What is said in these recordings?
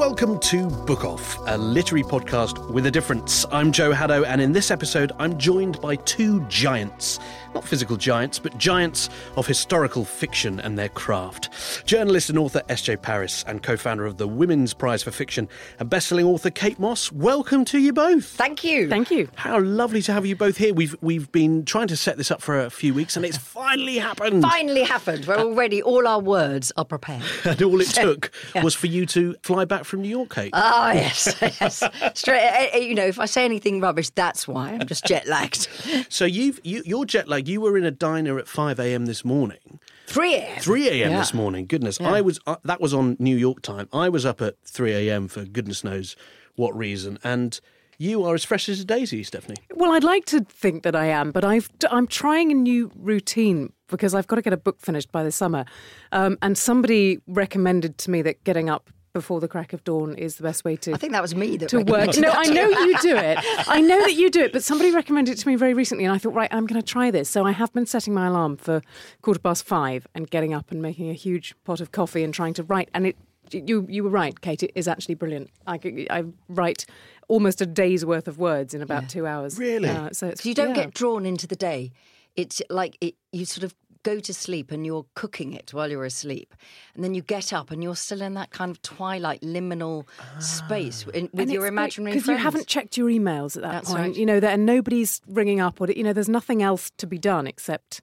Welcome to Book Off, a literary podcast with a difference. I'm Joe Haddo, and in this episode, I'm joined by two giants. Not physical giants, but giants of historical fiction and their craft. Journalist and author S.J. Parris and co founder of the Women's Prize for Fiction and best-selling author Kate Mosse. Welcome to you both. Thank you. Thank you. How lovely to have you both here. We've we've been trying to set this up for a few weeks and it's finally happened. Finally happened. We're already, all our words are prepared. And all it took was for you to fly back from New York, Kate. Ah, yes, yes. Straight, eh, eh, you know, if I say anything rubbish, that's why. I'm just jet lagged. So you've you, you're jet lagged. You were in a diner at five a.m. this morning. 3 a.m. Three a.m. Yeah. this morning. Goodness, I was uh, that was on New York time. I was up at three a.m. for goodness knows what reason. And you are as fresh as a daisy, Stephanie. Well, I'd like to think that I am, but I've, I'm trying a new routine because I've got to get a book finished by the summer. Um, and somebody recommended to me that getting up before the crack of dawn is the best way to I think that was me that to work. No, I know you. you do it. I know that you do it, but somebody recommended it to me very recently, and I thought, right, I'm going to try this. So I have been setting my alarm for quarter past five and getting up and making a huge pot of coffee and trying to write. And it, you, you were right, Kate. It is actually brilliant. I, I write almost a day's worth of words in about two hours. Really? Uh, so it's, 'Cause you don't yeah. get drawn into the day. It's like it, you sort of go to sleep and you're cooking it while you're asleep. And then you get up and you're still in that kind of twilight liminal space ah. in, with And your imaginary because you haven't checked your emails at that That's point. right. You know that, and nobody's ringing up, or you know, there's nothing else to be done except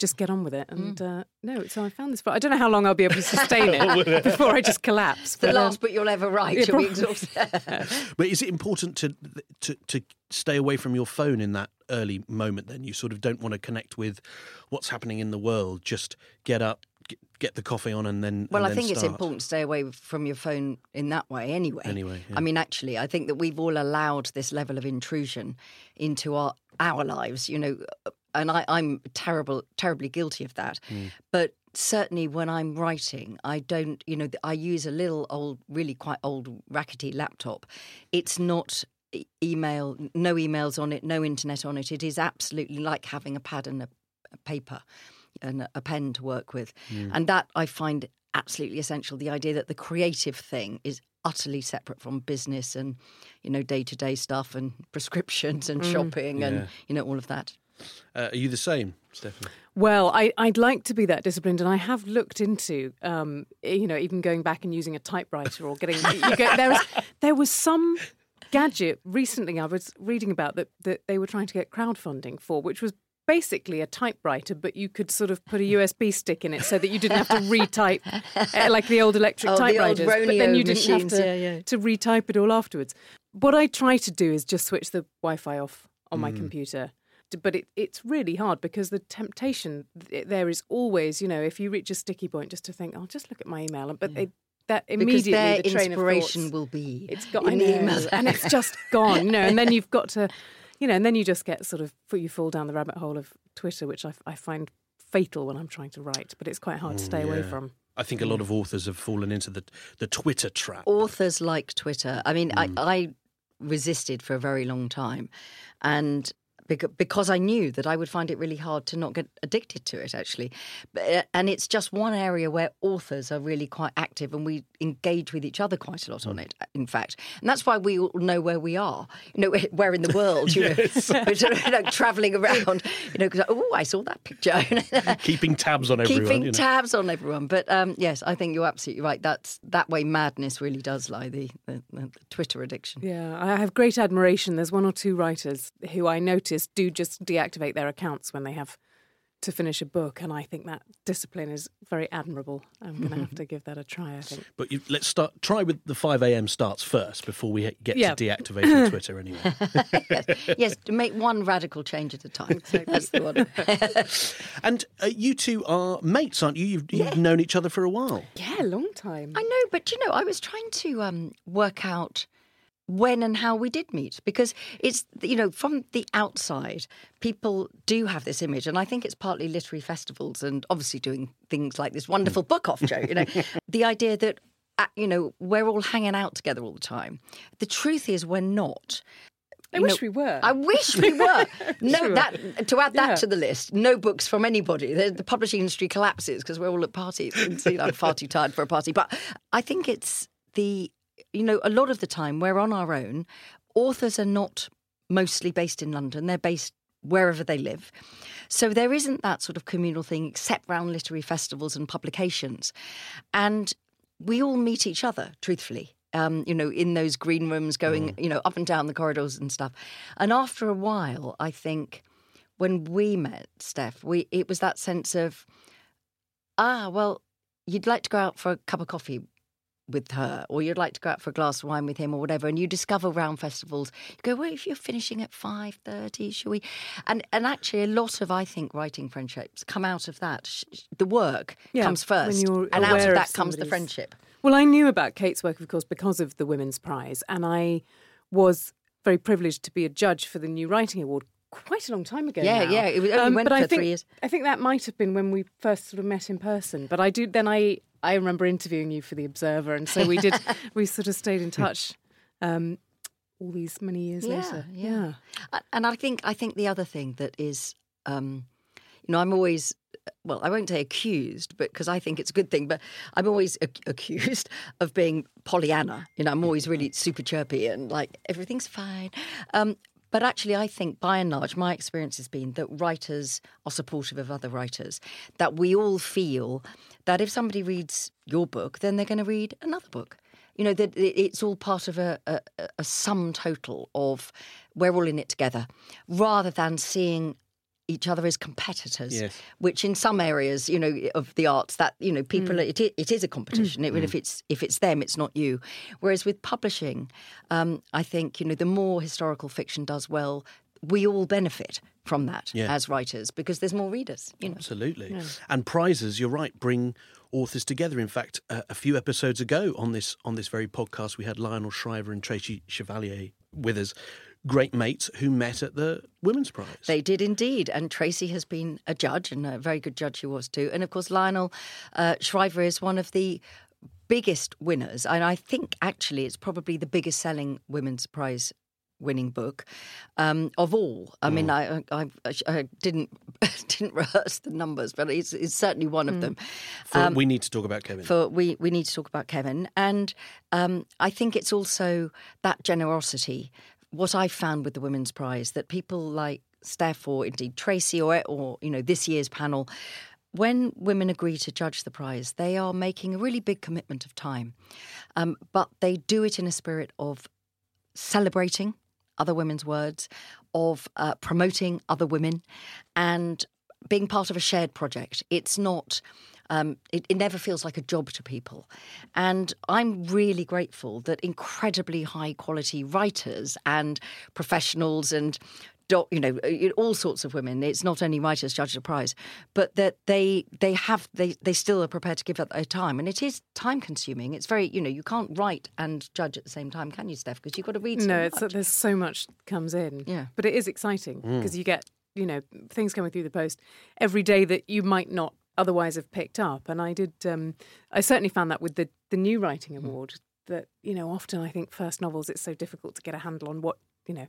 just get on with it. And Mm. uh, no, so I found this. But I don't know how long I'll be able to sustain it before I just collapse. the but, um, last book you'll ever write. yeah, you'll be exhausted. But is it important to to to stay away from your phone in that early moment? Then you sort of don't want to connect with what's happening in the world. Just get up, get, get the coffee on, and then. Well, and I then think it's important to stay away from your phone in that way anyway. Anyway, yeah. I mean, actually, I think that we've all allowed this level of intrusion into our, our lives, you know, and I, I'm terrible, terribly guilty of that. Hmm. But certainly when I'm writing, I don't, you know, I use a little old, really quite old, rackety laptop. It's not email, no emails on it, no internet on it. It is absolutely like having a pad and a, a paper and a pen to work with. Hmm. And that I find absolutely essential. The idea that the creative thing is utterly separate from business and, you know, day to day stuff and prescriptions and hmm. shopping and, you know, all of that. Uh, are you the same, Stephanie? Well, I, I'd like to be that disciplined, and I have looked into, um, you know, even going back and using a typewriter or getting. You get, there was there was some gadget recently I was reading about that that they were trying to get crowdfunding for, which was basically a typewriter, but you could sort of put a USB stick in it so that you didn't have to retype uh, like the old electric Oh, the old typewriters. but then you didn't machines, have to, yeah, yeah. to retype it all afterwards. What I try to do is just switch the Wi-Fi off on my computer. D- But it, it's really hard because the temptation there is always, you know, if you reach a sticky point, just to think, I'll just look at my email. But they, that Because immediately their the train inspiration of thoughts, will be it's got in I the know, emails. and it's just gone, you know. And then you've got to, you know, and then you just get sort of you fall down the rabbit hole of Twitter, which I, I find fatal when I'm trying to write. But it's quite hard to stay away from. I think a lot of authors have fallen into the the Twitter trap. authors like Twitter. I mean, Mm. I, I resisted for a very long time, and bec- because I knew that I would find it really hard to not get addicted to it, actually. Uh, and it's just one area where authors are really quite active and we engage with each other quite a lot on it, in fact. And that's why we all know where we are, you know, where in the world, you know, we're sort of, like, travelling around, you know, because, oh, I saw that picture. Keeping tabs on everyone. Keeping you know. tabs on everyone. But um, yes, I think you're absolutely right. That's That way madness really does lie, the, the, the Twitter addiction. Yeah, I have great admiration. There's one or two writers who I notice do just deactivate their accounts when they have to finish a book, and I think that discipline is very admirable. I'm going to have to give that a try. I think. But you, let's start. Try with the five a.m. starts first before we get Yeah. to deactivating Twitter. Anyway, yes, yes, to make one radical change at a time. That's the one. and uh, you two are mates, aren't you? You've, you've known each other for a while. Yeah, long time. I know, but you know, I was trying to um, work out when and how we did meet because it's you know from the outside people do have this image and i think it's partly literary festivals and obviously doing things like this wonderful book off show you know the idea that uh, you know we're all hanging out together all the time the truth is we're not I You wish know, we were. I wish we were. no, Sure. that to add that Yeah. to the list. No books from anybody. The, the publishing industry collapses because we're all at parties. And, you know, I'm far too tired for a party. But I think it's the you know a lot of the time we're on our own. Authors are not mostly based in London. They're based wherever they live. So there isn't that sort of communal thing except round literary festivals and publications. And we all meet each other, truthfully. Um, you know, in those green rooms, going, you know, up and down the corridors and stuff. And after a while, I think when we met Steph, we it was that sense of, ah, well, you'd like to go out for a cup of coffee with her, or you'd like to go out for a glass of wine with him, or whatever, and you discover round festivals. You go, well, if you're finishing at five thirty, shall we? And and actually, a lot of I think writing friendships come out of that. The work Yeah, comes first, and out of of that comes the friendship. Well, I knew about Kate's work, of course, because of the Women's Prize, and I was very privileged to be a judge for the New Writing Award quite a long time ago. Yeah, now. Um, yeah, it was- only went but I for think, three years. I think that might have been when we first sort of met in person. But I do then I I remember interviewing you for the Observer, and so we did we sort of stayed in touch. Um, all these many years Yeah, later, yeah. A- And I think I think the other thing that is, um, you know, I'm always, well, I won't say accused, but because I think it's a good thing, but I'm always ac- accused of being Pollyanna. You know, I'm always really super chirpy and like everything's fine. Um, but actually, I think by and large, my experience has been that writers are supportive of other writers, that we all feel that if somebody reads your book, then they're going to read another book. You know, that it's all part of a, a, a sum total of we're all in it together, rather than seeing each other as competitors. Yes. Which in some areas, you know, of the arts, that you know, people it, it is a competition. Even if it's if it's them, it's not you. Whereas with publishing, um, I think you know, the more historical fiction does well, we all benefit from that Yeah. as writers because there's more readers. You know. Absolutely. And prizes, you're right, bring authors together. In fact, uh, a few episodes ago on this on this very podcast, we had Lionel Shriver and Tracy Chevalier with us, great mates who met at the Women's Prize. They did indeed. And Tracy has been a judge, and a very good judge she was too. And of course, Lionel uh, Shriver is one of the biggest winners. And I think actually it's probably the biggest selling Women's Prize winning book um, of all. I mean, I, I, I didn't didn't rehearse the numbers, but it's, it's certainly one of them. For- we need to talk about Kevin. um, For we we need to talk about Kevin, and um, I think it's also that generosity. What I found with the Women's Prize that people like Steph or indeed Tracy or or you know this year's panel. When women agree to judge the prize, they are making a really big commitment of time, um, but they do it in a spirit of celebrating other women's words, of uh, promoting other women, and being part of a shared project. It's not. Um, it, it never feels like a job to people. And I'm really grateful that incredibly high quality writers and professionals and you know uh, all sorts of women. It's not only writers judge the prize, but that they they have they they still are prepared to give up their time. And it is time consuming. It's very you know you can't write and judge at the same time, can you, Steph? Because you've got to read. So no, much. it's there's so much comes in. Yeah. but it is exciting because you get you know things coming through the post every day that you might not otherwise have picked up. And I did. Um, I certainly found that with the the new writing award that you know often I think first novels it's so difficult to get a handle on what you know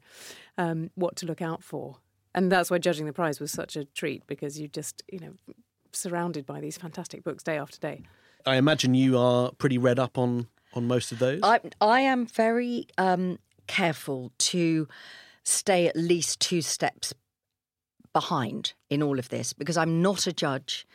um, what to look out for. and that's why judging the prize was such a treat because you just you know surrounded by these fantastic books day after day. I imagine you are pretty read up on on most of those. I I am very um, careful to stay at least two steps behind in all of this because I'm not a judge.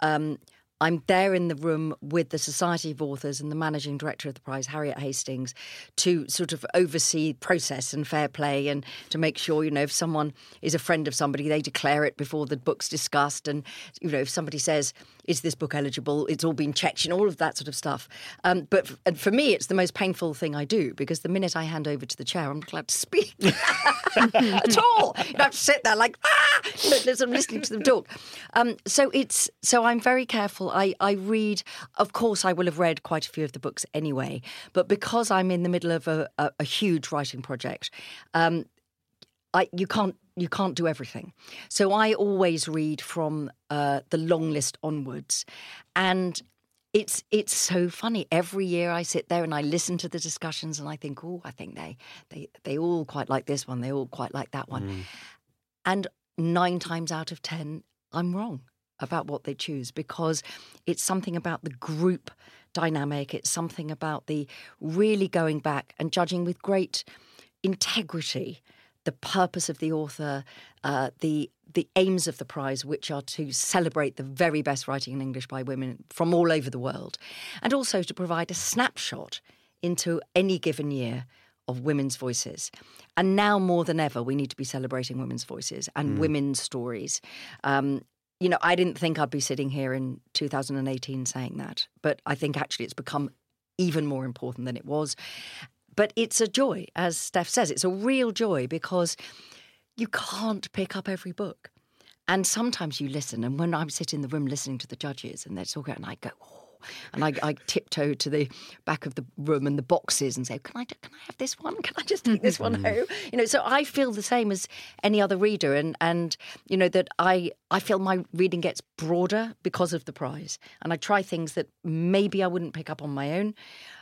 Um, I'm there in the room with the Society of Authors and the managing director of the prize, Harriet Hastings, to sort of oversee process and fair play and to make sure, you know, if someone is a friend of somebody, they declare it before the book's discussed. And, you know, if somebody says, is this book eligible? It's all been checked, you know, all of that sort of stuff. Um, but f- and for me, it's the most painful thing I do because the minute I hand over to the chair, I'm not allowed to speak at all. You have to sit there like, ah, you know, listening to them talk. Um, so it's so I'm very careful. I, I read, of course, I will have read quite a few of the books anyway, but because I'm in the middle of a, a, a huge writing project, um, I, you can't you can't do everything. So I always read from uh, the long list onwards, and it's it's so funny. Every year I sit there and I listen to the discussions, and I think, oh, I think they they they all quite like this one. They all quite like that one, and nine times out of ten, I'm wrong about what they choose because it's something about the group dynamic. It's something about the really going back and judging with great integrity the purpose of the author, uh, the the aims of the prize, which are to celebrate the very best writing in English by women from all over the world, and also to provide a snapshot into any given year of women's voices. And now more than ever, we need to be celebrating women's voices and women's stories. Um, you know, I didn't think I'd be sitting here in 2018 saying that, but I think actually it's become even more important than it was. But it's a joy, as Steph says, it's a real joy because you can't pick up every book. And sometimes you listen, and when I sit in the room listening to the judges and they're talking, and I go, oh, and I, I tiptoe to the back of the room and the boxes and say, "Can I? Can I have this one? Can I just take this one home?" You know, so I feel the same as any other reader, and and you know that I I feel my reading gets broader because of the prize, and I try things that maybe I wouldn't pick up on my own,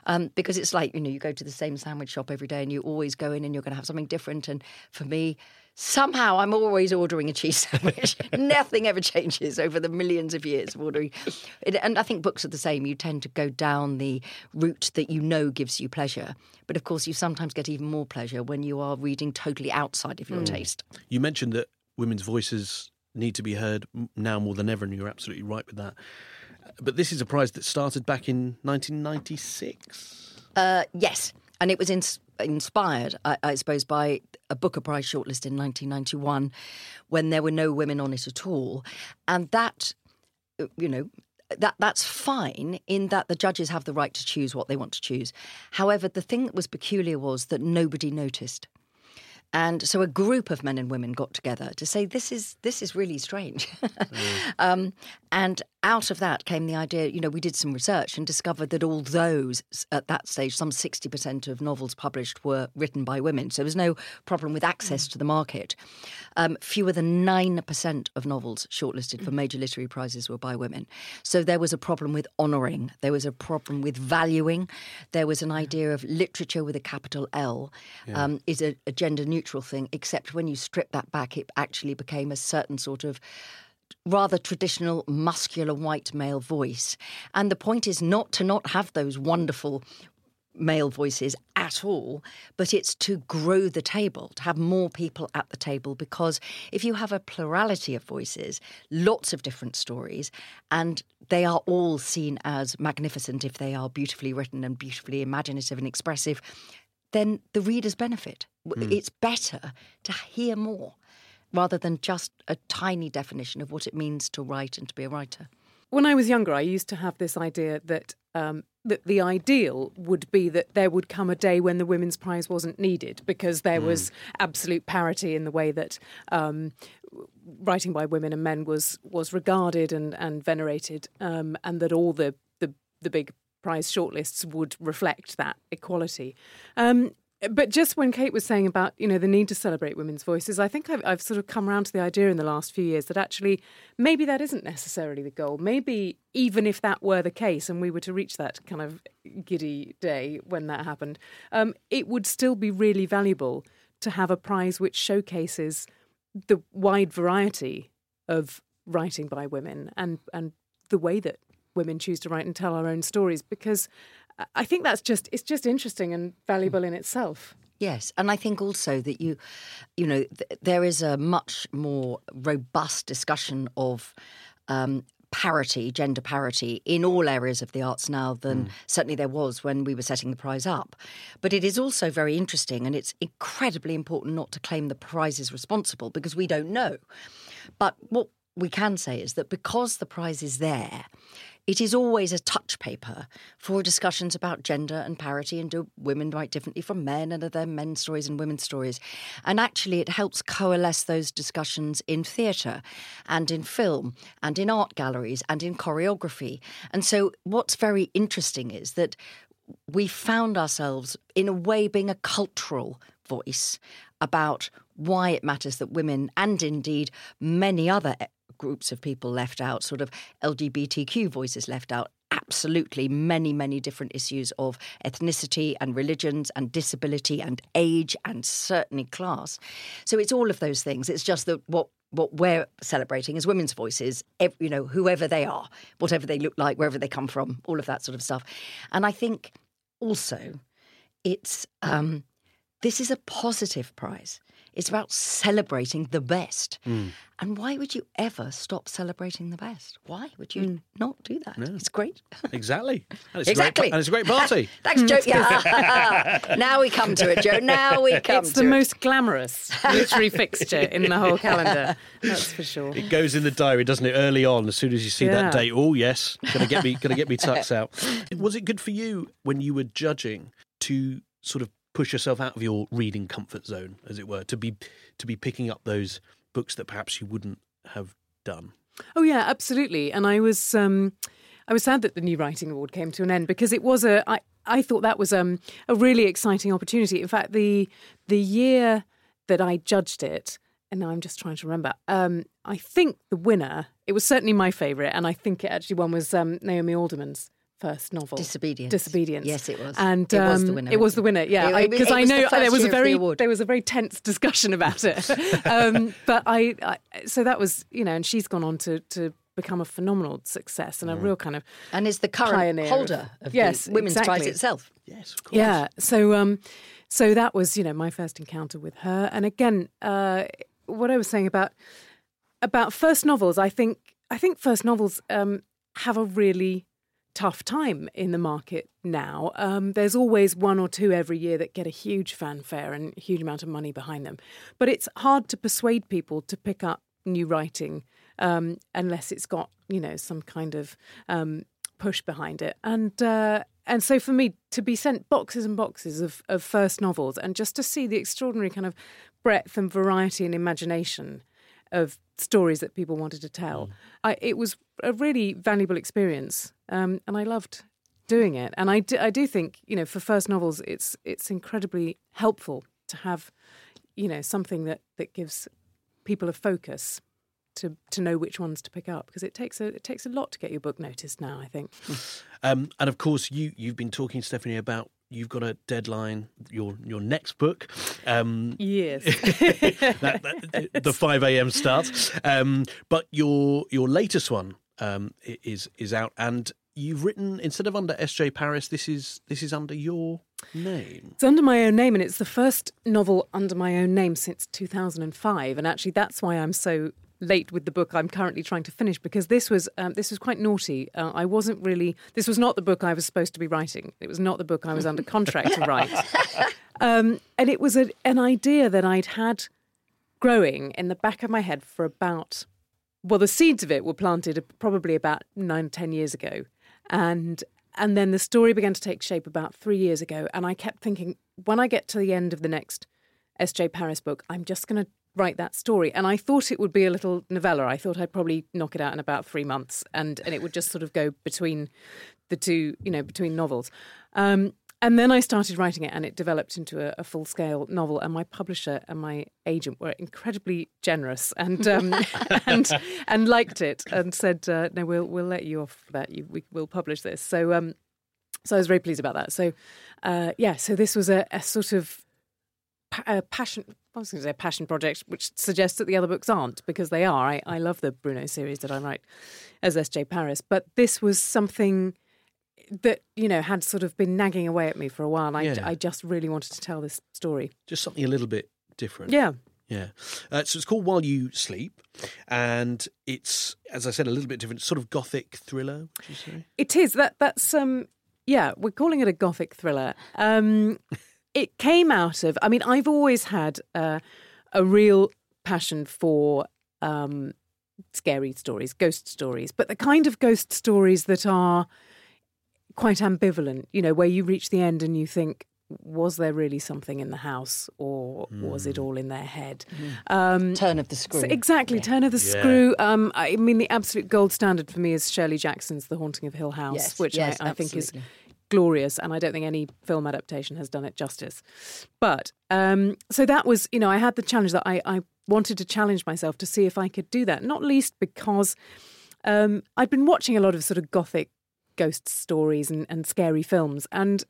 um, because it's like you know you go to the same sandwich shop every day, and you always go in and you're going to have something different, and for me. Somehow I'm always ordering a cheese sandwich. Nothing ever changes over the millions of years of ordering. It, and I think books are the same. You tend to go down the route that you know gives you pleasure. But of course, you sometimes get even more pleasure when you are reading totally outside of your taste. You mentioned that women's voices need to be heard now more than ever, and you're absolutely right with that. But this is a prize that started back in 1996. Uh, yes, and it was ins- inspired, I, I suppose, by a Booker Prize shortlist in 1991 when there were no women on it at all. And that, you know, that that's fine in that the judges have the right to choose what they want to choose. However, the thing that was peculiar was that nobody noticed. And so a group of men and women got together to say this is this is really strange. um, and out of that came the idea, you know, we did some research and discovered that although s- at that stage some 60% of novels published were written by women, so there was no problem with access to the market, um, fewer than 9% of novels shortlisted for major literary prizes were by women. So there was a problem with honouring, there was a problem with valuing, there was an idea of literature with a capital L um, is a, a gender neutral thing, except when you strip that back, it actually became a certain sort of rather traditional muscular white male voice. And the point is not to not have those wonderful male voices at all, but it's to grow the table, to have more people at the table. Because if you have a plurality of voices, lots of different stories, and they are all seen as magnificent if they are beautifully written and beautifully imaginative and expressive, then the readers benefit. W It's better to hear more rather than just a tiny definition of what it means to write and to be a writer. When I was younger, I used to have this idea that um, that the ideal would be that there would come a day when the Women's Prize wasn't needed because there was absolute parity in the way that um, writing by women and men was was regarded and and venerated, um, and that all the, the the big prize shortlists would reflect that equality. Um, but just when Kate was saying about you know the need to celebrate women's voices, I think I've, I've sort of come around to the idea in the last few years that actually maybe that isn't necessarily the goal. Maybe even if that were the case and we were to reach that kind of giddy day when that happened, um, it would still be really valuable to have a prize which showcases the wide variety of writing by women and and the way that women choose to write and tell our own stories because I think that's just it's just interesting and valuable in itself. Yes, and I think also that you, you know, th- there is a much more robust discussion of um, parity, gender parity, in all areas of the arts now than mm. certainly there was when we were setting the prize up. But it is also very interesting, and it's incredibly important not to claim the prize is responsible because we don't know. But what we can say is that because the prize is there, it is always a touch paper for discussions about gender and parity and do women write differently from men and are there men's stories and women's stories. And actually, it helps coalesce those discussions in theatre and in film and in art galleries and in choreography. And so, what's very interesting is that we found ourselves, in a way, being a cultural voice about why it matters that women and indeed many other groups of people left out, sort of LGBTQ voices left out. Absolutely, many, many different issues of ethnicity and religions and disability and age and certainly class. So it's all of those things. It's just that what what we're celebrating is women's voices, you know, whoever they are, whatever they look like, wherever they come from, all of that sort of stuff. And I think also it's um, this is a positive prize. It's about celebrating the best. Mm. And why would you ever stop celebrating the best? Why would you mm. not do that? No. It's great. Exactly. And it's exactly. Great, and it's a great party. Thanks, Joe. Yeah. now we come to it, Joe. Now we come it's the it. most glamorous literary fixture in the whole calendar. That's for sure. It goes in the diary, doesn't it? Early on, as soon as you see yeah. that date. Oh yes, gonna get me, gonna get me tucks out. Was it good for you when you were judging to sort of push yourself out of your reading comfort zone, as it were, to be to be picking up those books that perhaps you wouldn't have done. Oh yeah, absolutely. And I was um, I was sad that the new writing award came to an end because it was a I, I thought that was um, a really exciting opportunity. In fact, the the year that I judged it, and now I'm just trying to remember. Um, I think the winner, it was certainly my favourite, and I think it actually won was um, Naomi Alderman's first novel, Disobedience. Disobedience. Yes, it was. And it was the winner. It was the winner. Yeah, because I, know the there was a very the there was a very tense discussion about it. um, but I, I, so that was you know, and she's gone on to to become a phenomenal success and a real kind of and is the current holder of, of yes, women's exactly. prize itself. Yes, of course. Yeah. So um, so that was you know my first encounter with her, and again, uh, what I was saying about about first novels, I think I think first novels um, have a really tough time in the market now. Um, there's always one or two every year that get a huge fanfare and huge amount of money behind them. But it's hard to persuade people to pick up new writing um, unless it's got, you know, some kind of um, push behind it. And uh, and so for me to be sent boxes and boxes of, of first novels and just to see the extraordinary kind of breadth and variety and imagination of stories that people wanted to tell. Mm. I, it was a really valuable experience, um, and I loved doing it. And I do, I do think, you know, for first novels, it's it's incredibly helpful to have, you know, something that that gives people a focus to to know which ones to pick up because it takes a it takes a lot to get your book noticed now. I think. Um, and of course, you you've been talking, Stephanie, about you've got a deadline. Your your next book. Um, yes. that, that, the five a.m. starts. Um, but your your latest one um, is is out, and you've written instead of under S.J. Parris, this is this is under your name. It's under my own name, and it's the first novel under my own name since 2005. And actually, that's why I'm so late with the book I'm currently trying to finish because this was um, this was quite naughty. Uh, I wasn't really. This was not the book I was supposed to be writing. It was not the book I was under contract to write. Um, and it was a, an idea that I'd had growing in the back of my head for about. Well, the seeds of it were planted probably about nine, ten years ago, and and then the story began to take shape about three years ago. And I kept thinking, when I get to the end of the next S.J. Parris book, I'm just going to write that story. And I thought it would be a little novella. I thought I'd probably knock it out in about three months, and and it would just sort of go between the two, you know, between novels. Um, and then I started writing it, and it developed into a, a full scale novel. And my publisher and my agent were incredibly generous and um, and and liked it, and said, uh, "No, we'll we'll let you off that. You, we, will publish this." So um, so I was very pleased about that. So uh, yeah, so this was a, a sort of a passion I was going to say a passion project, which suggests that the other books aren't, because they are. I, I love the Bruno series that I write as S.J. Parris, but this was something that you know had sort of been nagging away at me for a while. And I, Yeah. I just really wanted to tell this story. Just something a little bit different. Yeah, Yeah. Uh, so it's called While You Sleep, and it's, as I said, a little bit different, sort of gothic thriller. Would you say? It is that that's um yeah we're calling it a gothic thriller. Um, it came out of I mean I've always had uh, a real passion for um scary stories, ghost stories, but the kind of ghost stories that are quite ambivalent. You know, where you reach the end and you think. Was there really something in the house, or was it all in their head? Um, Turn of the screw. so exactly, Turn of the Yeah. Screw. Um, I mean, the absolute gold standard for me is Shirley Jackson's The Haunting of Hill House, Yes, which yes, I, I think is absolutely. Glorious, and I don't think any film adaptation has done it justice. But um, so that was, you know, I had the challenge that I, I wanted to challenge myself to see if I could do that, not least because um, I'd been watching a lot of sort of gothic ghost stories and, and scary films, and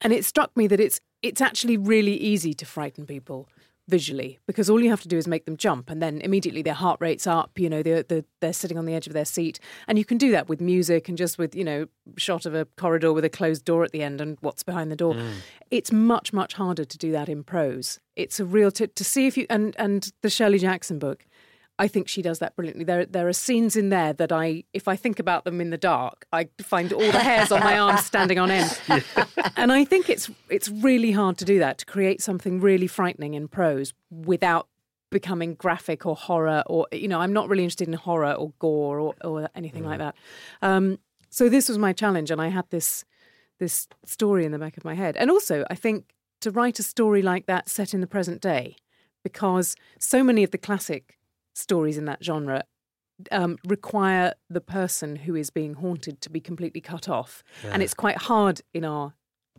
and it struck me that it's it's actually really easy to frighten people visually because all you have to do is make them jump and then immediately their heart rate's up you know they're, they're, they're sitting on the edge of their seat. And you can do that with music and just with you know shot of a corridor with a closed door at the end and what's behind the door. Mm. It's much much harder to do that in prose. It's a real to, to see if you and and the shirley jackson book I think she does that brilliantly. There, there are scenes in there that I, if I think about them in the dark, I find all the hairs on my arms standing on end. And I think it's it's really hard to do that to create something really frightening in prose without becoming graphic or horror or you know I'm not really interested in horror or gore or, or anything like that. Um, so this was my challenge, and I had this this story in the back of my head, and also I think to write a story like that set in the present day because so many of the classic stories in that genre um, require the person who is being haunted to be completely cut off. And it's quite hard in our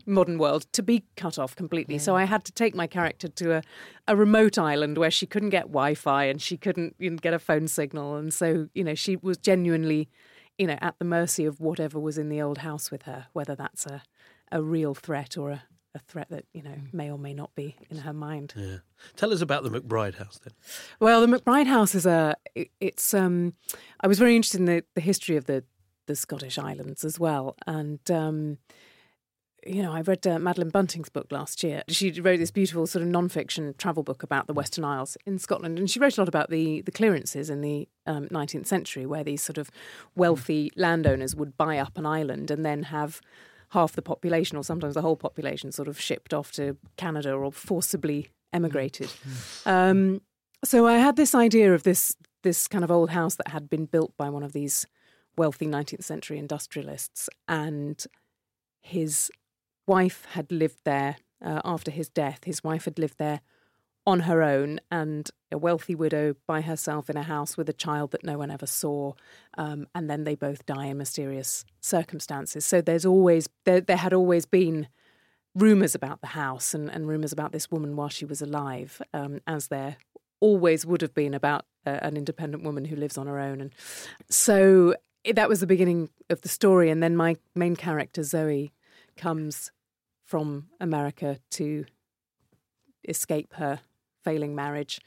modern world to be cut off completely. So I had to take my character to a, a remote island where she couldn't get Wi Fi and she couldn't you know, get a phone signal. And so, you know, she was genuinely, you know, at the mercy of whatever was in the old house with her, whether that's a, a real threat or a, a threat that, you know, may or may not be in her mind. Yeah. Tell us about the McBride house then. Well, the McBride House is a. it- It's. Um, I was very interested in the, the history of the the Scottish Islands as well, and um, you know, I read uh, Madeleine Bunting's book last year. She wrote this beautiful sort of non-fiction travel book about the Western Isles in Scotland, and she wrote a lot about the the clearances in the um, 19th century, where these sort of wealthy landowners would buy up an island and then have half the population, or sometimes the whole population, sort of shipped off to Canada or forcibly emigrated. Um, so I had this idea of this this kind of old house that had been built by one of these wealthy 19th century industrialists, and his wife had lived there uh, after his death. His wife had lived there on her own, and a wealthy widow by herself in a house with a child that no one ever saw, um, and then they both die in mysterious circumstances. So there's always there, there had always been rumours about the house and, and rumours about this woman while she was alive, um, as there always would have been about uh, an independent woman who lives on her own. And so that was the beginning of the story. And then my main character, Zoe, comes from America to escape her failing marriage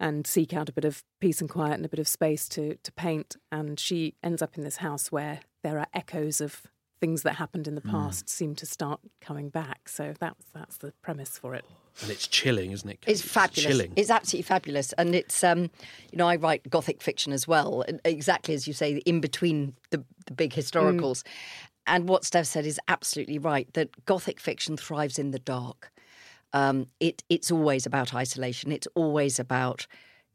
and seek out a bit of peace and quiet and a bit of space to, to paint. And she ends up in this house where there are echoes of things that happened in the past seem to start coming back. So that's that's the premise for it. And it's chilling, isn't it? It's fabulous. chilling. It's absolutely fabulous, and it's um, you know I write gothic fiction as well, and exactly as you say, in between the the big historicals. And what Steph said is absolutely right. That gothic fiction thrives in the dark. Um, it it's always about isolation. It's always about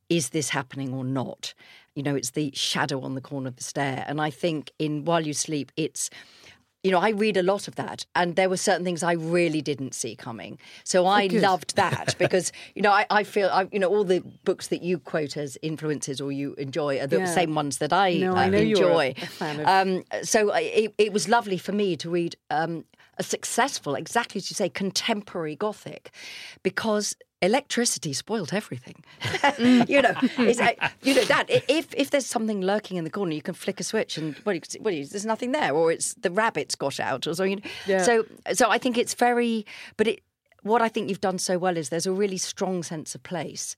is this happening or not. You know, it's the shadow on the corner of the stair. And I think in While You Sleep, it's you know, I read a lot of that, and there were certain things I really didn't see coming. So I loved that because, you know, I, I feel, I, you know, all the books that you quote as influences or you enjoy are the Yeah. same ones that I, No, uh, I you're enjoy. of- Um, so I- it, it was lovely for me to read um, a successful, exactly as you say, contemporary Gothic, because electricity spoilt everything. you know, it's, uh, you know that if if there's something lurking in the corner, you can flick a switch and well, you, well you- there's nothing there, or it's the rabbits got out, or something. Yeah. So so I think it's very, but it what I think you've done so well is there's a really strong sense of place,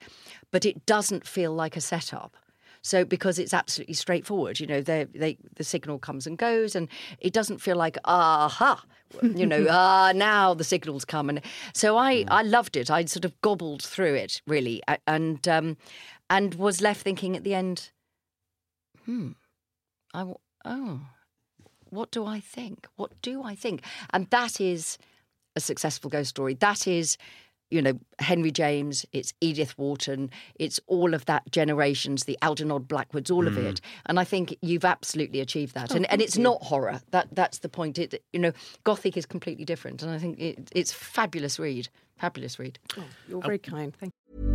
but it doesn't feel like a setup. So because it's absolutely straightforward, you know, they, they, the signal comes and goes, and it doesn't feel like aha, you know, ah now the signals come, and so I I loved it. I sort of gobbled through it really, and um, and was left thinking at the end, hmm, I w- oh, what do I think? What do I think? And that is a successful ghost story. That is you know, Henry James, it's Edith Wharton, it's all of that generations, the Algernon Blackwoods, all mm. of it. And I think you've absolutely achieved that. Oh, and and it's you. not horror. That that's the point. It you know, Gothic is completely different. And I think it, it's fabulous read. Fabulous read. Oh, you're very oh. kind. Thank you.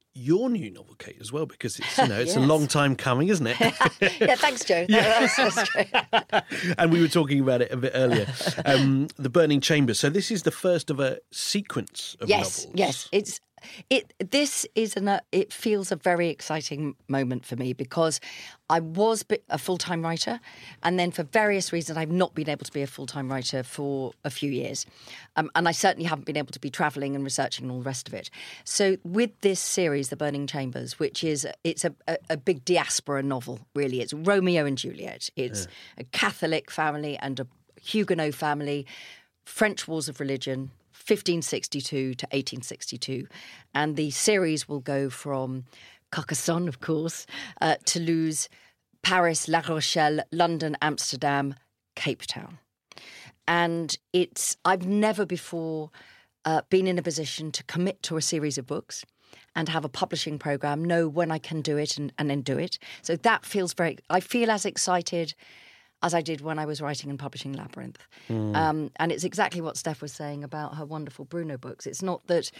your new novel, Kate, as well, because it's you know it's yes. a long time coming, isn't it? yeah, thanks, Joe. Yeah. and we were talking about it a bit earlier. Um, the Burning Chambers. So this is the first of a sequence of yes, novels. Yes, it's it this is an uh, it feels a very exciting moment for me because I was a full time writer, and then for various reasons I've not been able to be a full time writer for a few years, um, and I certainly haven't been able to be travelling and researching and all the rest of it. So with this series, The Burning Chambers, which is it's a, a, a big diaspora novel, really, it's Romeo and Juliet. It's yeah. a Catholic family and a Huguenot family, French wars of religion, 1562 to 1862. And the series will go from Carcassonne, of course, uh, Toulouse, Paris, La Rochelle, London, Amsterdam, Cape Town. And it's, I've never before uh, been in a position to commit to a series of books and have a publishing program, know when I can do it and, and then do it. So that feels very, I feel as excited as I did when I was writing and publishing Labyrinth. Mm. Um, and it's exactly what Steph was saying about her wonderful Bruno books. It's not that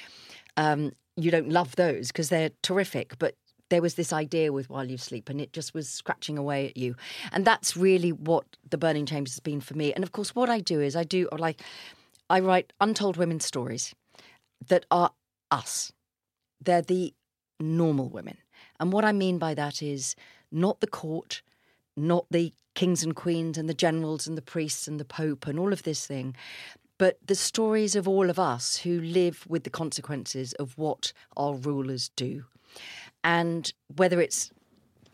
um, you don't love those because they're terrific, but there was this idea with While You Sleep, and it just was scratching away at you. And that's really what The Burning Chambers has been for me. And of course, what I do is I do, or like, I write untold women's stories that are us. They're the normal women. And what I mean by that is not the court, not the kings and queens and the generals and the priests and the pope and all of this thing, but the stories of all of us who live with the consequences of what our rulers do. And whether it's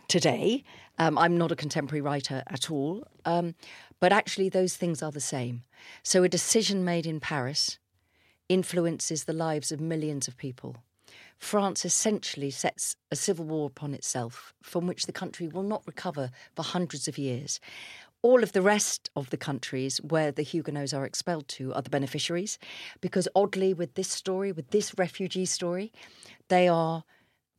today, um, I'm not a contemporary writer at all, um, but actually those things are the same. So a decision made in Paris influences the lives of millions of people. France essentially sets a civil war upon itself from which the country will not recover for hundreds of years. All of the rest of the countries where the Huguenots are expelled to are the beneficiaries, because oddly, with this story, with this refugee story, they are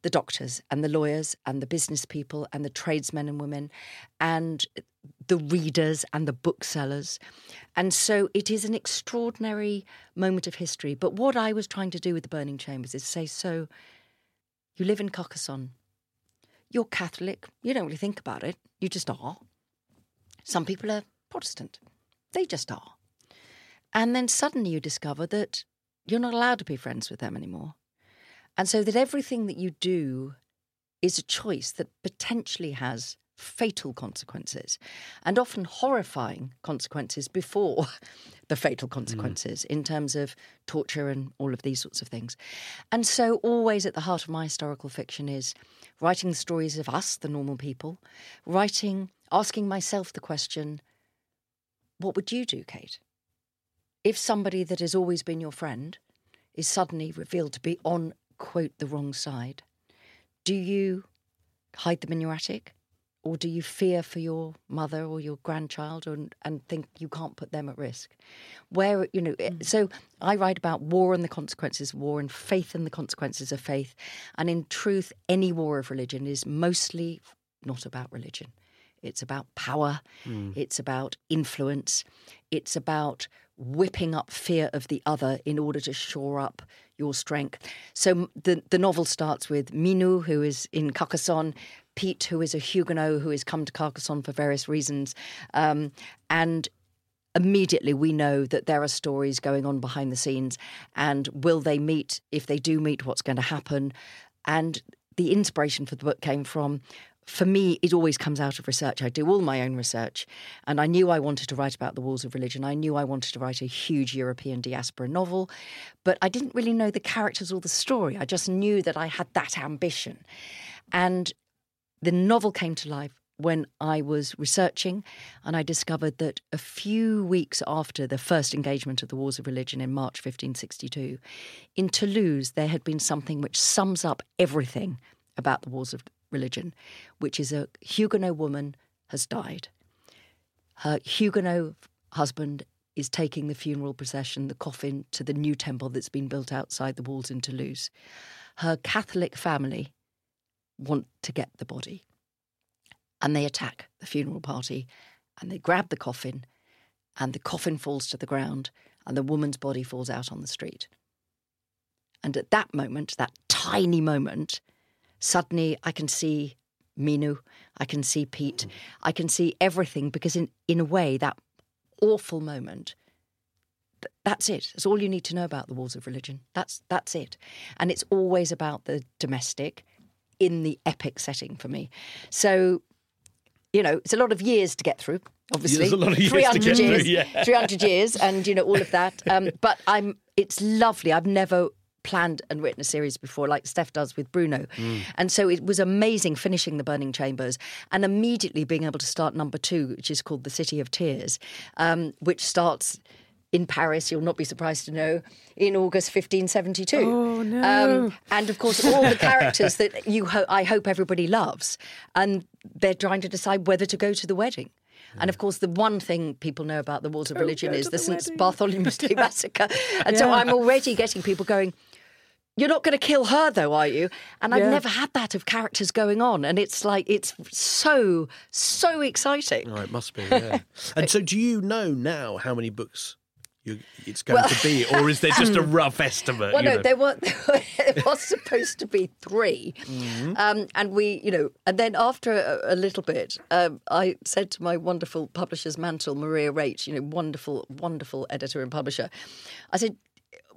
the doctors and the lawyers and the business people and the tradesmen and women and the readers and the booksellers. And so it is an extraordinary moment of history. But what I was trying to do with the Burning Chambers is say, so you live in Carcassonne, you're Catholic, you don't really think about it, you just are. Some people are Protestant. They just are. And then suddenly you discover that you're not allowed to be friends with them anymore. And so that everything that you do is a choice that potentially has fatal consequences and often horrifying consequences before the fatal hmm. consequences in terms of torture and all of these sorts of things. And so, always at the heart of my historical fiction is writing the stories of us, the normal people, writing, asking myself the question what would you do, Kate? If somebody that has always been your friend is suddenly revealed to be on, quote, the wrong side, do you hide them in your attic? Or do you fear for your mother or your grandchild and, and think you can't put them at risk? Where, you know, mm. so I write about war and the consequences of war and faith and the consequences of faith. And in truth, any war of religion is mostly not about religion. It's about power. Mm. It's about influence. It's about whipping up fear of the other in order to shore up your strength. So the the novel starts with Minou, who is in Carcassonne, Piet, who is a Huguenot who has come to Carcassonne for various reasons, um, and immediately we know that there are stories going on behind the scenes. And will they meet? If they do meet, what's going to happen? And the inspiration for the book came from for me, it always comes out of research. I do all my own research, and I knew I wanted to write about the wars of religion. I knew I wanted to write a huge European diaspora novel, but I didn't really know the characters or the story. I just knew that I had that ambition. And the novel came to life when I was researching, and I discovered that a few weeks after the first engagement of the Wars of Religion in March 1562, in Toulouse, there had been something which sums up everything about the Wars of religion, which is a Huguenot woman has died. Her Huguenot husband is taking the funeral procession, the coffin, to the new temple that's been built outside the walls in Toulouse. Her Catholic family want to get the body. And they attack the funeral party and they grab the coffin, and the coffin falls to the ground, and the woman's body falls out on the street. And at that moment, that tiny moment, suddenly I can see Minou, I can see Piet, I can see everything because in, in a way that awful moment that's it. That's all you need to know about the wars of religion. That's that's it. And it's always about the domestic in the epic setting for me. So, you know, it's a lot of years to get through. Obviously, There's a lot of years 300 to get years, through, yeah. 300 years, and you know all of that. Um, but I'm. It's lovely. I've never planned and written a series before, like Steph does with Bruno. Mm. And so it was amazing finishing The Burning Chambers and immediately being able to start number two, which is called The City of Tears, um, which starts in Paris, you'll not be surprised to know, in August 1572. Oh, no. Um, and of course, all the characters that you ho- I hope everybody loves. And they're trying to decide whether to go to the wedding. And of course, the one thing people know about the Wars of Religion is the, the St. Bartholomew's Day massacre. And so I'm already getting people going, you're not going to kill her, though, are you? And I've never had that of characters going on. And it's like, it's so, so exciting. Oh, it must be, yeah. and so, do you know now how many books you, it's going Well- to be, or is there just a rough estimate? Well, no, know? there were there was supposed to be 3 Mm-hmm. um, and we, you know, and then after a, a little bit, um, I said to my wonderful publisher's mantle, Maria Rejt, you know, wonderful, wonderful editor and publisher, I said.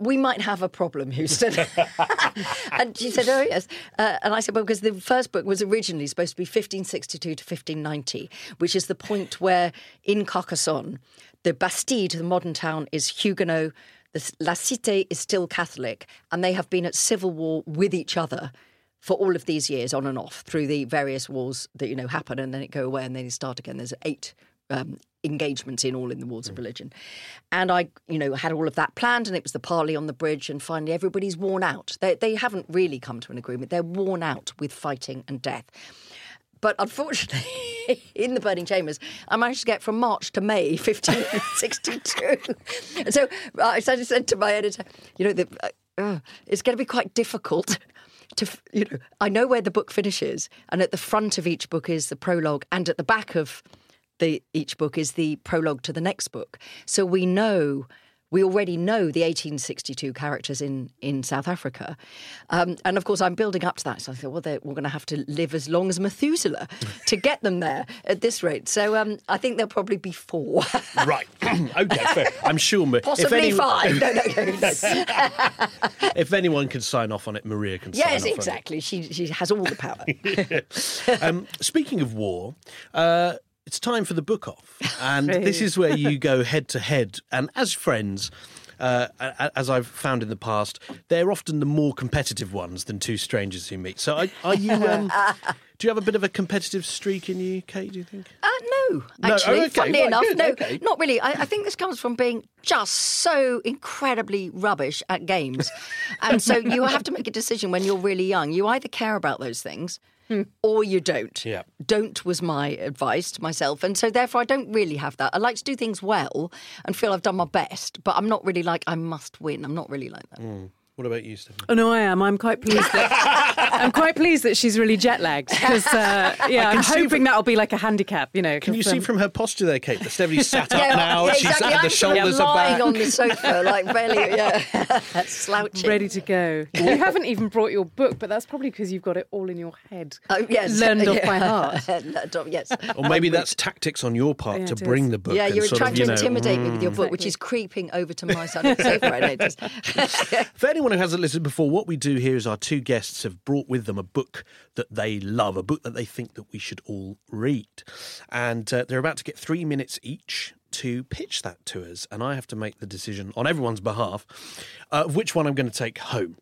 We might have a problem, Houston. and she said, Oh, yes. Uh, and I said, Well, because the first book was originally supposed to be 1562 to 1590, which is the point where in Carcassonne, the Bastide, the modern town, is Huguenot, the, La Cité is still Catholic, and they have been at civil war with each other for all of these years, on and off, through the various wars that you know happen, and then it go away, and then they start again. There's eight um, engagements in all in the wars of religion, and I, you know, had all of that planned, and it was the parley on the bridge, and finally everybody's worn out. They they haven't really come to an agreement. They're worn out with fighting and death. But unfortunately, in the burning chambers, I managed to get from March to May 1562. and so I said, said to my editor, you know, the, uh, uh, it's going to be quite difficult to, you know, I know where the book finishes, and at the front of each book is the prologue, and at the back of the each book is the prologue to the next book. So we know we already know the 1862 characters in, in South Africa. Um, and of course, I'm building up to that. So I thought, well, we're going to have to live as long as Methuselah to get them there at this rate. So um, I think there'll probably be four. Right. okay, fair. I'm sure. Possibly if five. No, no, no. If anyone can sign off on it, Maria can sign yes, off on it. exactly. She, she has all the power. Um, speaking of war, uh, it's time for the book off. And this is where you go head to head. And as friends, uh, as I've found in the past, they're often the more competitive ones than two strangers who meet. So are, are you. Um, do you have a bit of a competitive streak in you, Kate, do you think? Uh, no, No, actually, oh, okay, funnily right, enough, good, no, okay. not really. I, I think this comes from being just so incredibly rubbish at games, and so you have to make a decision when you're really young. You either care about those things. Or you don't. Yeah. Don't was my advice to myself. And so, therefore, I don't really have that. I like to do things well and feel I've done my best, but I'm not really like, I must win. I'm not really like that. Mm. What about you, Stephen? Oh no, I am. I'm quite pleased. That, I'm quite pleased that she's really jet lagged because uh, yeah, I'm see hoping that'll be like a handicap. You know, Can you 'cause, see um, from her posture there, Kate, that Stephanie's sat up Yeah, now, yeah, she's exactly. the I'm sort shoulders are lying back. on the sofa, like barely, yeah, slouching. ready to go? you haven't even brought your book, but that's probably because you've got it all in your head. Oh, yes. learned off by heart. Yes. Or maybe that's tactics on your part Yeah, to bring is. the book. Yeah, and you're sort trying of, you to know, intimidate me with your book, which is creeping over to my side of the sofa right now. Just- For anyone who hasn't listened before, what we do here is our two guests have brought with them a book that they love, a book that they think that we should all read. And uh, they're about to get three minutes each to pitch that to us. And I have to make the decision on everyone's behalf uh, of which one I'm going to take home.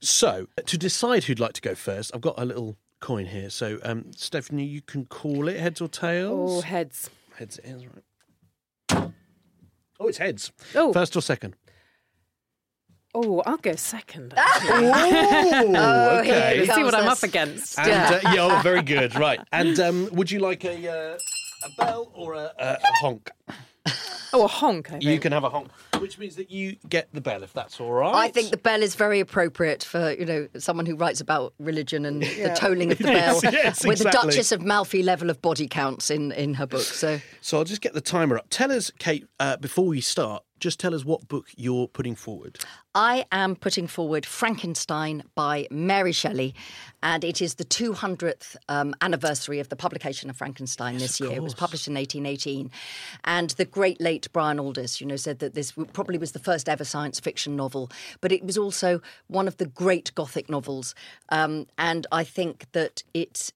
So, to decide who'd like to go first, I've got a little coin here. So, um, Stephanie, you can call it heads or Oh, tails. heads. Heads it is, right. Oh, it's heads. Oh. First or second? Oh, I'll go second. Oh, here okay. we See what I'm up against. And uh, yeah, oh, very good. Right. And um, would you like a uh, a bell or a, a, a honk? Oh, a honk. I. You can have a honk, which means that you get the bell if that's all right. I think the bell is very appropriate for you know someone who writes about religion and the tolling of the bell, Yes, yes, with the exactly. Duchess of Malfi level of body counts in in her book. So So I'll just get the timer up. Tell us, Kate, uh, before we start, just tell us what book you're putting forward. I am putting forward Frankenstein by Mary Shelley, and it is the 200th um, anniversary of the publication of Frankenstein this year. It was published in 1818, and the great late Brian Aldiss, you know, said that this probably was the first ever science fiction novel, but it was also one of the great Gothic novels, um, and I think that it's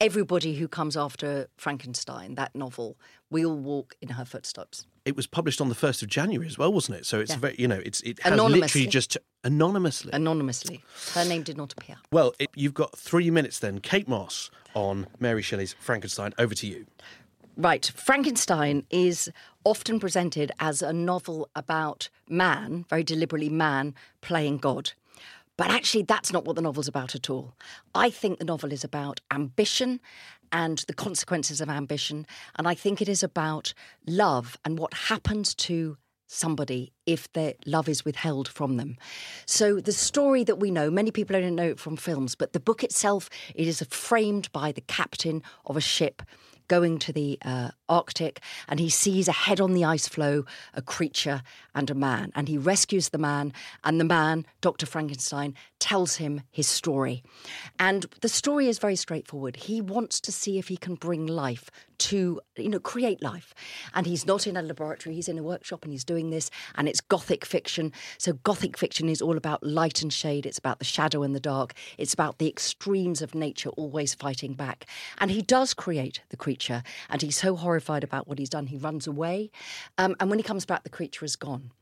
everybody who comes after Frankenstein, that novel, we all walk in her footsteps. It was published on the first of January as well, wasn't it? So it's Yeah. very, you know, it's it has literally just anonymously. Anonymously, her name did not appear. well, it, you've got three minutes then. Kate Mosse on Mary Shelley's Frankenstein. Over to you. Right. Frankenstein is often presented as a novel about man, very deliberately man, playing God. But actually, that's not what the novel's about at all. I think the novel is about ambition and the consequences of ambition. And I think it is about love and what happens to somebody if their love is withheld from them. So the story that we know, many people don't know it from films, but the book itself, it is framed by the captain of a ship going to the uh, Arctic and he sees ahead on the ice floe a creature and a man. And he rescues the man, and the man, Dr. Frankenstein, tells him his story. And the story is very straightforward. He wants to see if he can bring life to, you know, create life. And he's not in a laboratory, he's in a workshop and he's doing this. And it's Gothic fiction. So, Gothic fiction is all about light and shade, it's about the shadow and the dark, it's about the extremes of nature always fighting back. And he does create the creature, and he's so horrified about what he's done, he runs away. Um, and when he comes back, the creature is gone.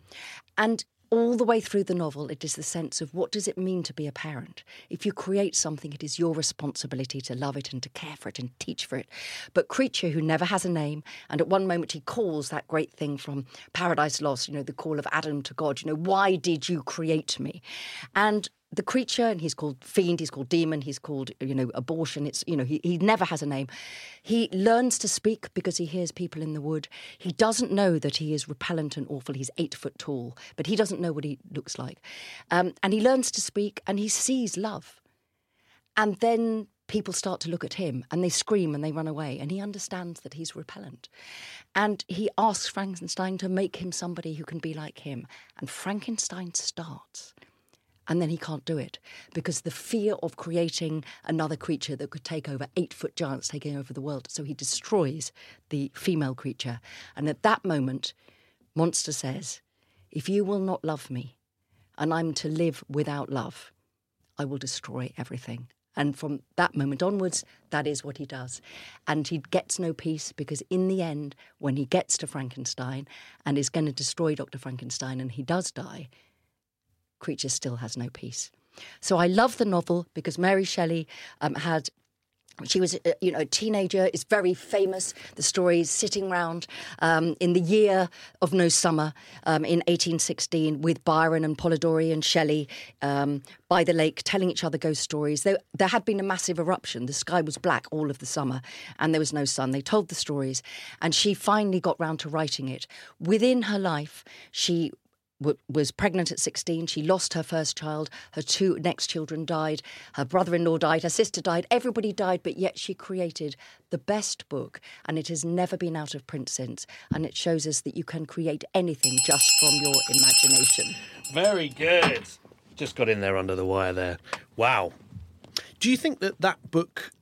And all the way through the novel, it is the sense of what does it mean to be a parent? If you create something, it is your responsibility to love it and to care for it and teach for it. But Creature, who never has a name, and at one moment he calls that great thing from Paradise Lost, you know, the call of Adam to God, you know, why did you create me? And the creature, and he's called fiend, he's called demon, he's called, you know, abortion. It's, you know, he, he never has a name. He learns to speak because he hears people in the wood. He doesn't know that he is repellent and awful. He's eight foot tall, but he doesn't know what he looks like. Um, and he learns to speak and he sees love. And then people start to look at him and they scream and they run away. And he understands that he's repellent. And he asks Frankenstein to make him somebody who can be like him. And Frankenstein starts. And then he can't do it because the fear of creating another creature that could take over eight foot giants taking over the world. So he destroys the female creature. And at that moment, Monster says, If you will not love me and I'm to live without love, I will destroy everything. And from that moment onwards, that is what he does. And he gets no peace because, in the end, when he gets to Frankenstein and is going to destroy Dr. Frankenstein and he does die, Creature still has no peace. So I love the novel because Mary Shelley um, had she was, uh, you know, a teenager. Is very famous. The story is sitting round um, in the year of no summer um, in 1816 with Byron and Polidori and Shelley um, by the lake, telling each other ghost stories. There, there had been a massive eruption. The sky was black all of the summer, and there was no sun. They told the stories, and she finally got round to writing it. Within her life, she was pregnant at 16. She lost her first child. Her two next children died. Her brother in law died. Her sister died. Everybody died, but yet she created the best book, and it has never been out of print since. And it shows us that you can create anything just from your imagination. Very good. Just got in there under the wire there. Wow. Do you think that that book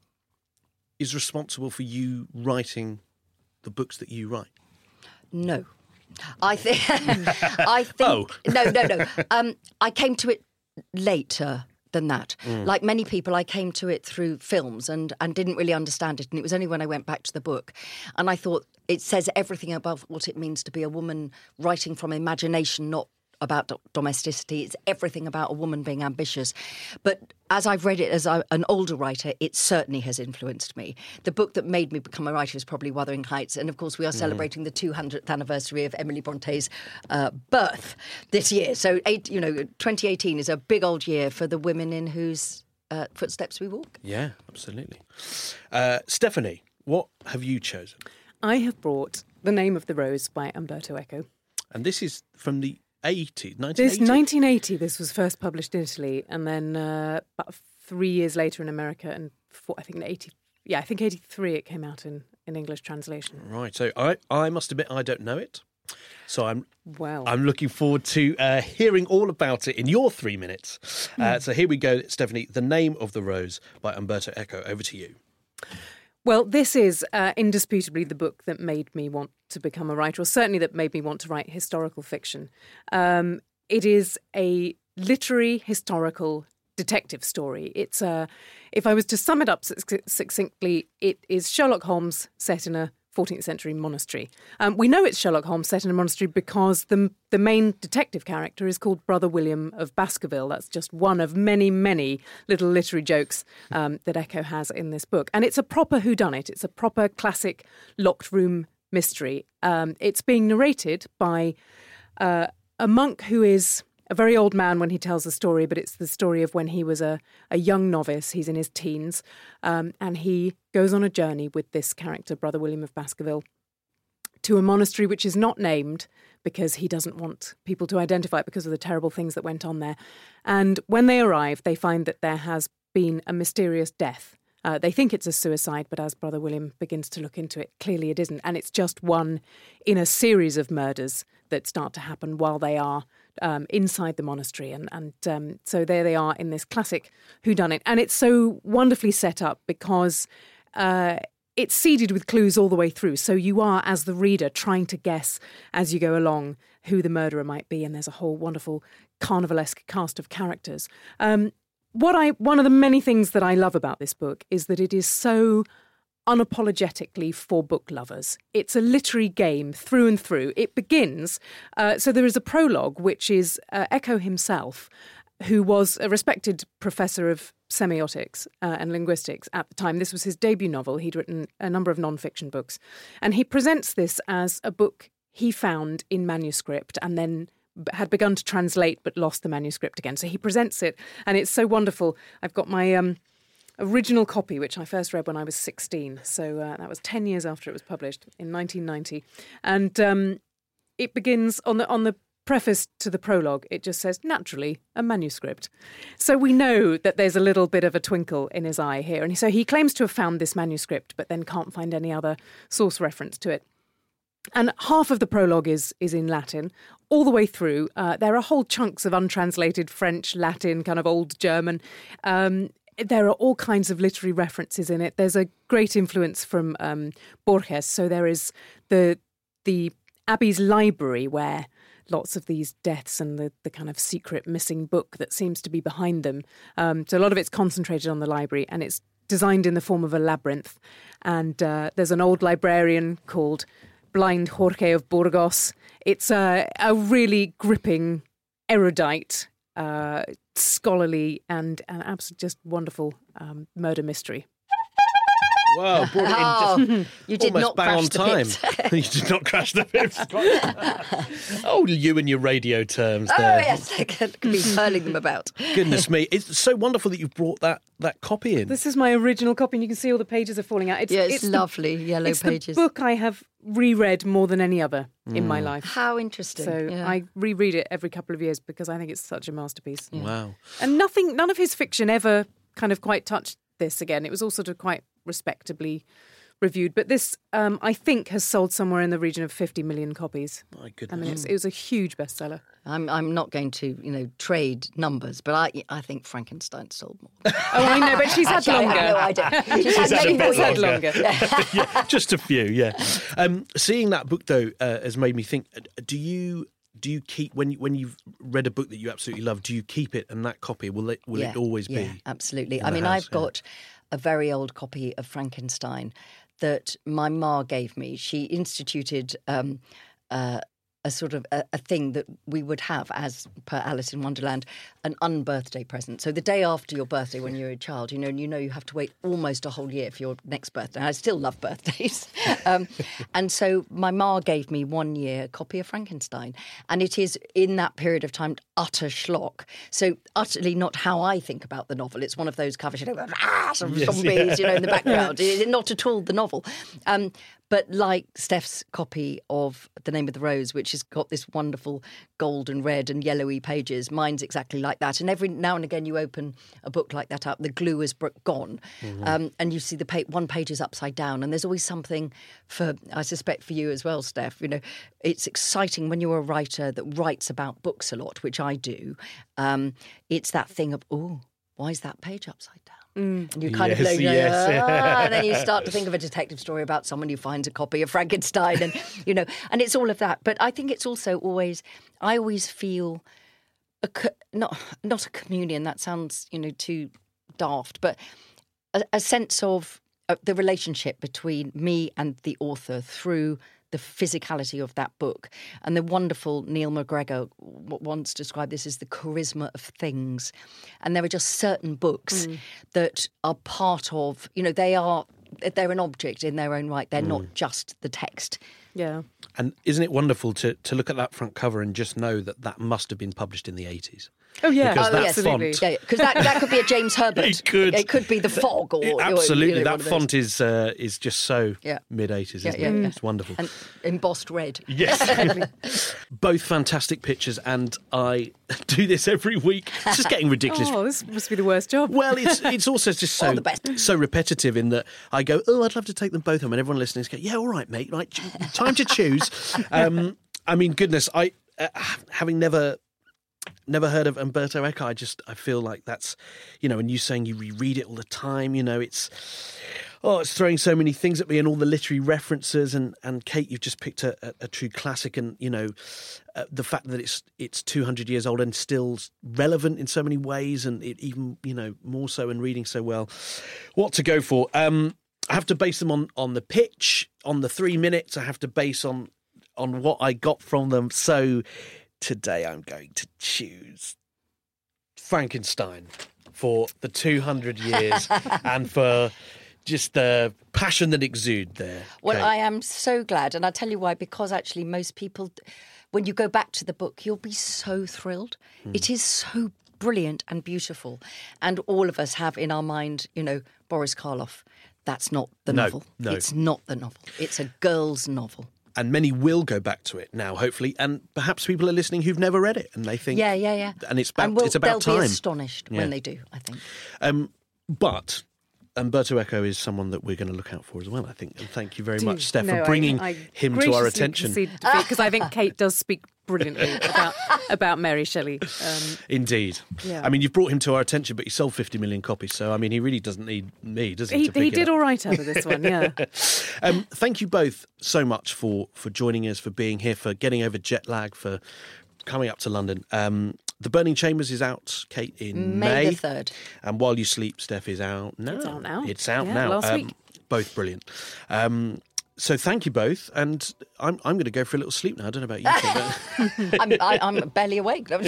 is responsible for you writing the books that you write? No. I think. I think. Oh. no, no, no. Um, I came to it later than that. Mm. Like many people, I came to it through films and and didn't really understand it. And it was only when I went back to the book, and I thought it says everything about what it means to be a woman writing from imagination, not about do- domesticity. It's everything about a woman being ambitious. But as I've read it as a, an older writer, it certainly has influenced me. The book that made me become a writer is probably Wuthering Heights. And of course, we are celebrating the 200th anniversary of Emily Bronte's uh, birth this year. So, eight, you know, 2018 is a big old year for the women in whose uh, footsteps we walk. Yeah, absolutely. Uh, Stephanie, what have you chosen? I have brought The Name of the Rose by Umberto Eco. And this is from the 80s, 1980? This 1980. This was first published in Italy, and then uh, about three years later in America, and four, I think in 80. Yeah, I think 83 it came out in, in English translation. Right. So I, I must admit I don't know it. So I'm Well, I'm looking forward to uh, hearing all about it in your three minutes. Uh, so here we go, Stephanie. The Name of the Rose by Umberto Eco. Over to you. Well, this is uh, indisputably the book that made me want to become a writer, or certainly that made me want to write historical fiction. Um, it is a literary historical detective story. It's a, if I was to sum it up succinctly, it is Sherlock Holmes set in a 14th century monastery. Um, we know it's Sherlock Holmes set in a monastery because the the main detective character is called Brother William of Baskerville. That's just one of many, many little literary jokes um, that Eco has in this book, and it's a proper whodunit. It's a proper classic locked room mystery. Um, it's being narrated by uh, a monk who is a very old man when he tells the story, but it's the story of when he was a, a young novice. He's in his teens, um, and he goes on a journey with this character, Brother William of Baskerville, to a monastery which is not named because he doesn't want people to identify it because of the terrible things that went on there. And when they arrive, they find that there has been a mysterious death. Uh, they think it's a suicide, but as Brother William begins to look into it, clearly it isn't. And it's just one in a series of murders that start to happen while they are um, inside the monastery. And, and um, so there they are in this classic whodunit. And it's so wonderfully set up because uh, it's seeded with clues all the way through. So you are, as the reader, trying to guess as you go along who the murderer might be. And there's a whole wonderful carnivalesque cast of characters. Um, what I one of the many things that I love about this book is that it is so unapologetically for book lovers. It's a literary game through and through. It begins, uh, so there is a prologue, which is uh, Eco himself, who was a respected professor of semiotics uh, and linguistics at the time. This was his debut novel. He'd written a number of non-fiction books, and he presents this as a book he found in manuscript and then had begun to translate but lost the manuscript again. So he presents it, and it's so wonderful. I've got my um, original copy, which I first read when I was 16. So uh, that was 10 years after it was published in 1990. And um, it begins on the on the preface to the prologue, it just says, naturally, a manuscript. So we know that there's a little bit of a twinkle in his eye here. And so he claims to have found this manuscript, but then can't find any other source reference to it. And half of the prologue is is in Latin, all the way through. Uh, there are whole chunks of untranslated French, Latin, kind of old German. Um, there are all kinds of literary references in it. There's a great influence from um, Borges. So there is the the Abbey's library where lots of these deaths and the, the kind of secret missing book that seems to be behind them. Um, so a lot of it's concentrated on the library and it's designed in the form of a labyrinth. And uh, there's an old librarian called Blind Jorge of Burgos. It's a, a really gripping, erudite, scholarly, and an absolutely just wonderful um, murder mystery. Wow, brought it in Oh, you did not bang crash on the time. pips. you did not crash the pips. oh, you and your radio terms Oh there. yes, I could be hurling them about. Goodness me, it's so wonderful that you've brought that that copy in. This is my original copy, and you can see all the pages are falling out. It's, Yeah, it's the- lovely yellow it's pages. the book I have reread more than any other in my mm. life. How interesting. So yeah. I reread it every couple of years because I think it's such a masterpiece. Wow. And nothing, none of his fiction ever kind of quite touched this again. It was all sort of quite respectably reviewed, but this, um, I think, has sold somewhere in the region of 50 million copies. My I goodness. mean, it's, it was a huge bestseller. I'm I'm not going to you know trade numbers, but I I think Frankenstein sold more. Oh, I know, but she's had Actually, longer. I have no idea. She's had had a more bit had longer. yeah, just a few. Yeah. Um, seeing that book though uh, has made me think. uh, Do you do you keep when you, when you've read a book that you absolutely love? Do you keep it and that copy will it will yeah, it always yeah, be? absolutely. I mean, house, I've yeah. got a very old copy of Frankenstein that my ma gave me. She instituted um, uh, a sort of a, a thing that we would have as per Alice in Wonderland, an unbirthday present. So the day after your birthday, when you're a child, you know, and you know you have to wait almost a whole year for your next birthday. I still love birthdays, um, and so my ma gave me one year copy of Frankenstein, and it is in that period of time utter schlock. So utterly not how I think about the novel. It's one of those covers, you know, ah, some zombies, you know, in the background. It- not at all the novel. Um, but like Steph's copy of The Name of the Rose, which has got this wonderful gold and red and yellowy pages, mine's exactly like that. And every now and again, you open a book like that up, the glue is bro- gone, um, and you see the pa- one page is upside down. And there's always something for, I suspect, for you as well, Steph. You know, it's exciting when you're a writer that writes about books a lot, which I do. Um, it's that thing of, oh, why is that page upside down? And you kind Yes, of know, yes. "Ah," and then you start to think of a detective story about someone who finds a copy of Frankenstein, and you know, and it's all of that. But I think it's also always, I always feel a co- not not a communion. That sounds you know too daft, but a, a sense of uh, the relationship between me and the author through the physicality of that book. And the wonderful Neil MacGregor once described this as the charisma of things. And there are just certain books that are part of, you know, they are. They're an object in their own right. They're not just the text. Yeah. And isn't it wonderful to to look at that front cover and just know that that must have been published in the eighties? Oh, yeah. Because Oh, that yes. absolutely. font. Yeah, because that, that could be a James Herbert. It could. It could be the fog, or Absolutely, you know, that font is uh, is just so Yeah. mid eighties, Yeah, yeah, it? yeah. It's wonderful. and embossed red. Yes, both fantastic pictures, and I do this every week. It's just getting ridiculous. Oh, this must be the worst job. Well, it's it's also just so so repetitive in that I go, oh, I'd love to take them both home, and everyone listening is go, yeah, all right, mate, right, time to choose. Um, I mean, goodness, I uh, having never never heard of Umberto Eco, I just I feel like that's you know, and you saying you reread it all the time, you know, it's oh, it's throwing so many things at me and all the literary references and and Kate, you've just picked a, a, a true classic, and you know, uh, the fact that it's it's two hundred years old and still relevant in so many ways, and it even you know more so and reading so well. What to go for? Um, I have to base them on on the pitch, on the three minutes. I have to base on on what I got from them. So today I'm going to choose Frankenstein for the 200 years and for just the passion that exude there. Well, Kate. I am so glad, and I'll tell you why. Because actually, most people, when you go back to the book, you'll be so thrilled. Hmm. It is so brilliant and beautiful, and all of us have in our mind, you know, Boris Karloff. That's not the No, novel. no. It's not the novel. It's a girl's novel. And many will go back to it now, hopefully. And perhaps people are listening who've never read it, and they think, Yeah, yeah, yeah. and it's about we'll- it's about they'll time. be astonished Yeah. when they do. I think. Um, but Umberto Eco is someone that we're going to look out for as well, I think. And thank you very much, Steph, No, for bringing I him to our attention. because I think Kate does speak brilliantly about about Mary Shelley. Um, Indeed. Yeah. I mean, you've brought him to our attention, but he sold 50 million copies. So, I mean, he really doesn't need me, does he? he he did all right out of this one, yeah. Um, thank you both so much for for joining us, for being here, for getting over jet lag, for coming up to London. Um, the Burning Chambers is out, Kate, in May May. the 3rd. And While You Sleep, Steph, is out now. It's out now. It's out Yeah, now. last Um, week. Both brilliant. Um, so thank you both, and I'm I'm going to go for a little sleep now. I don't know about you, two, but I'm, I, I'm barely awake.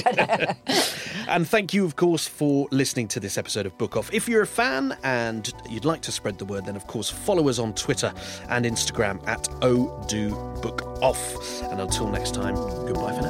And thank you, of course, for listening to this episode of Book Off. If you're a fan and you'd like to spread the word, then of course follow us on Twitter and Instagram at Odo Book Off. And until next time, goodbye for now.